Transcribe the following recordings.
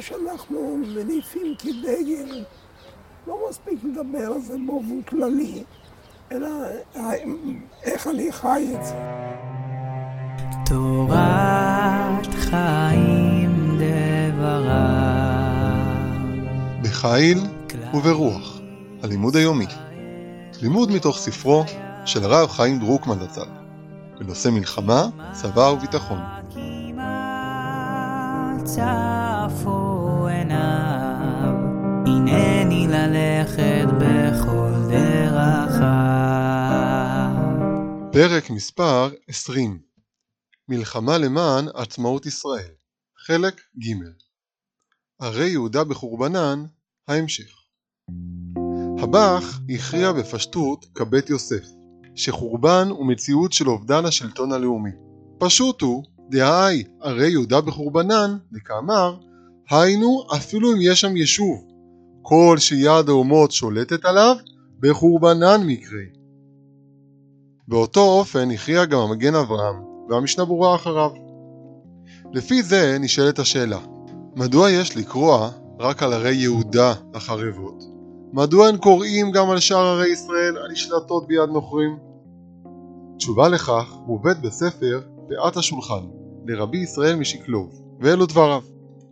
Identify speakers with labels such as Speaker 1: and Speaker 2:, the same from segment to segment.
Speaker 1: שאנחנו מניפים כדגל, לא מספיק לדבר על זה באופן כללי, אלא איך אני חי את זה. תורת חיים
Speaker 2: דבריו בחיל וברוח, הלימוד היומי. לימוד מתוך ספרו של הרב חיים דרוקמן זצ"ל, בנושא מלחמה, צבא וביטחון. צפו עיניו, הנני ללכת בכל דרכיו. פרק מספר 20 מלחמה למען עצמאות ישראל, חלק ג' ערי יהודה בחורבנן, ההמשך. הבח הכריע בפשטות כבית יוסף, שחורבן הוא מציאות של אובדן השלטון הלאומי. פשוט הוא דהאי ערי יהודה בחורבנן, וכאמר, היינו אפילו אם יש שם יישוב, כל שיד האומות שולטת עליו, בחורבנן מקרה. באותו אופן הכריע גם המגן אברהם, והמשנה ברורה אחריו. לפי זה נשאלת השאלה, מדוע יש לקרוע רק על ערי יהודה החרבות? מדוע הם קוראים גם על שאר ערי ישראל הנשלטות ביד נוכרים? תשובה לכך מובאת בספר פאת השולחן, לרבי ישראל משקלוב, ואלו דבריו: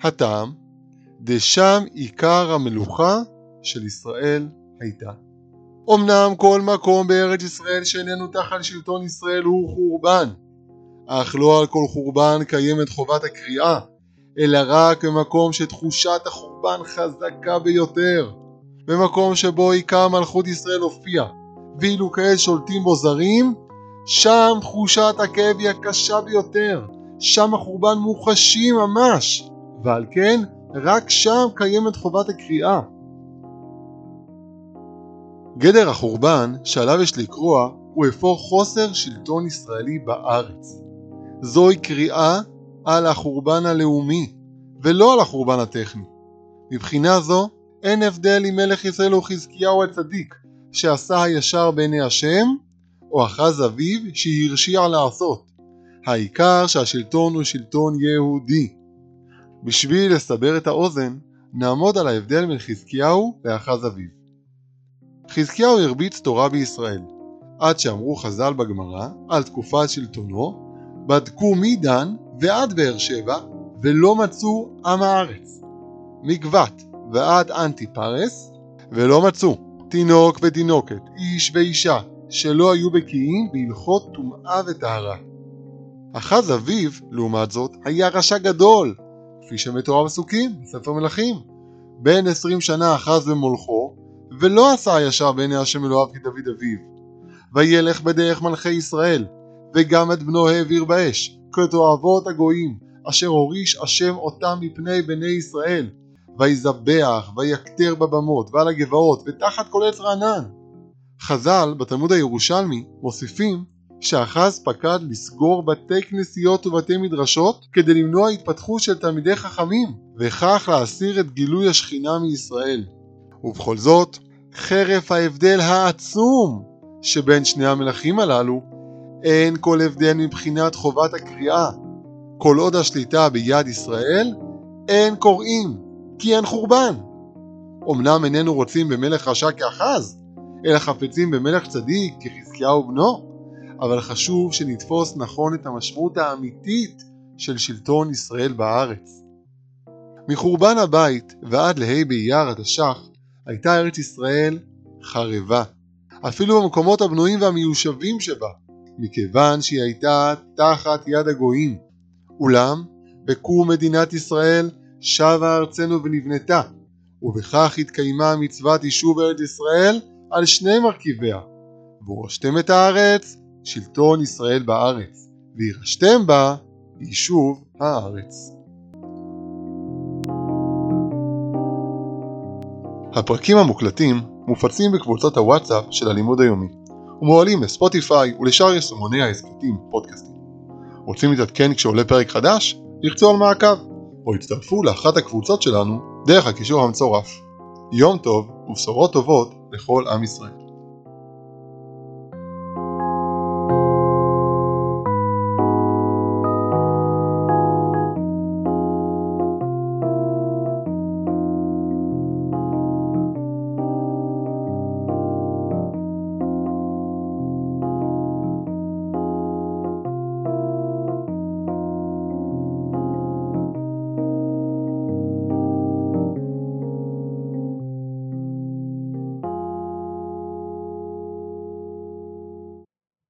Speaker 2: הטעם, דשם עיקר המלוכה של ישראל הייתה. אמנם כל מקום בארץ ישראל שאיננו תחת שלטון ישראל הוא חורבן, אך לא על כל חורבן קיימת חובת הקריאה, אלא רק במקום שתחושת החורבן חזקה ביותר, במקום שבו עיקר מלכות ישראל הופיע, ואילו כעת שולטים בו זרים, שם תחושת הכאב היא הקשה ביותר, שם החורבן מוחשי ממש, ועל כן רק שם קיימת חובת הקריאה. גדר החורבן שעליו יש לקרוע הוא אפוא חוסר שלטון ישראלי בארץ. זוהי קריאה על החורבן הלאומי, ולא על החורבן הטכני. מבחינה זו, אין הבדל אם מלך ישראל הוא חזקיהו הצדיק, שעשה הישר בעיני השם, או אחז אביו שהרשיע לעשות. העיקר שהשלטון הוא שלטון יהודי. בשביל לסבר את האוזן, נעמוד על ההבדל בין חזקיהו לאחז אביו. חזקיהו הרביץ תורה בישראל, עד שאמרו חז"ל בגמרא על תקופת שלטונו, בדקו מדן ועד באר שבע, ולא מצאו עם הארץ. מגבת ועד אנטיפרס, ולא מצאו תינוק ותינוקת, איש ואישה, שלא היו בקיאים בהלכות טומאה וטהרה. אחז אביו, לעומת זאת, היה רשע גדול, כפי שמתואר בפסוקים בספר מלכים. בן עשרים שנה אחז במולכו, ולא עשה הישר בעיני השם אלוהיו כדוד אביו. וילך בדרך מלכי ישראל, וגם את בנו העביר באש, כתועבות הגויים, אשר הוריש השם אותם מפני בני ישראל. ויזבח, ויקטר בבמות, ועל הגבעות, ותחת כל עץ רענן. חז"ל, בתלמוד הירושלמי, מוסיפים שאחז פקד לסגור בתי כנסיות ובתי מדרשות כדי למנוע התפתחות של תלמידי חכמים, וכך להסיר את גילוי השכינה מישראל. ובכל זאת, חרף ההבדל העצום שבין שני המלכים הללו, אין כל הבדל מבחינת חובת הקריאה. כל עוד השליטה ביד ישראל, אין קוראים, כי אין חורבן. אמנם איננו רוצים במלך רשע כאחז, אלא חפצים במלך צדיק כחזקיהו בנו, אבל חשוב שנתפוס נכון את המשמעות האמיתית של שלטון ישראל בארץ. מחורבן הבית ועד לה' באייר התש"ח הייתה ארץ ישראל חרבה, אפילו במקומות הבנויים והמיושבים שבה, מכיוון שהיא הייתה תחת יד הגויים. אולם, בקום מדינת ישראל שבה ארצנו ונבנתה, ובכך התקיימה מצוות יישוב ארץ ישראל על שני מרכיביה, והורשתם את הארץ שלטון ישראל בארץ, וירשתם בה יישוב הארץ. הפרקים המוקלטים מופצים בקבוצות הוואטסאפ של הלימוד היומי, ומועלים לספוטיפיי ולשאר יישומוני ההסכתים פודקאסטים. רוצים להתעדכן כשעולה פרק חדש? לחצו על מעקב, או הצטרפו לאחת הקבוצות שלנו דרך הקישור המצורף. יום טוב ובשורות טובות לכל עם ישראל.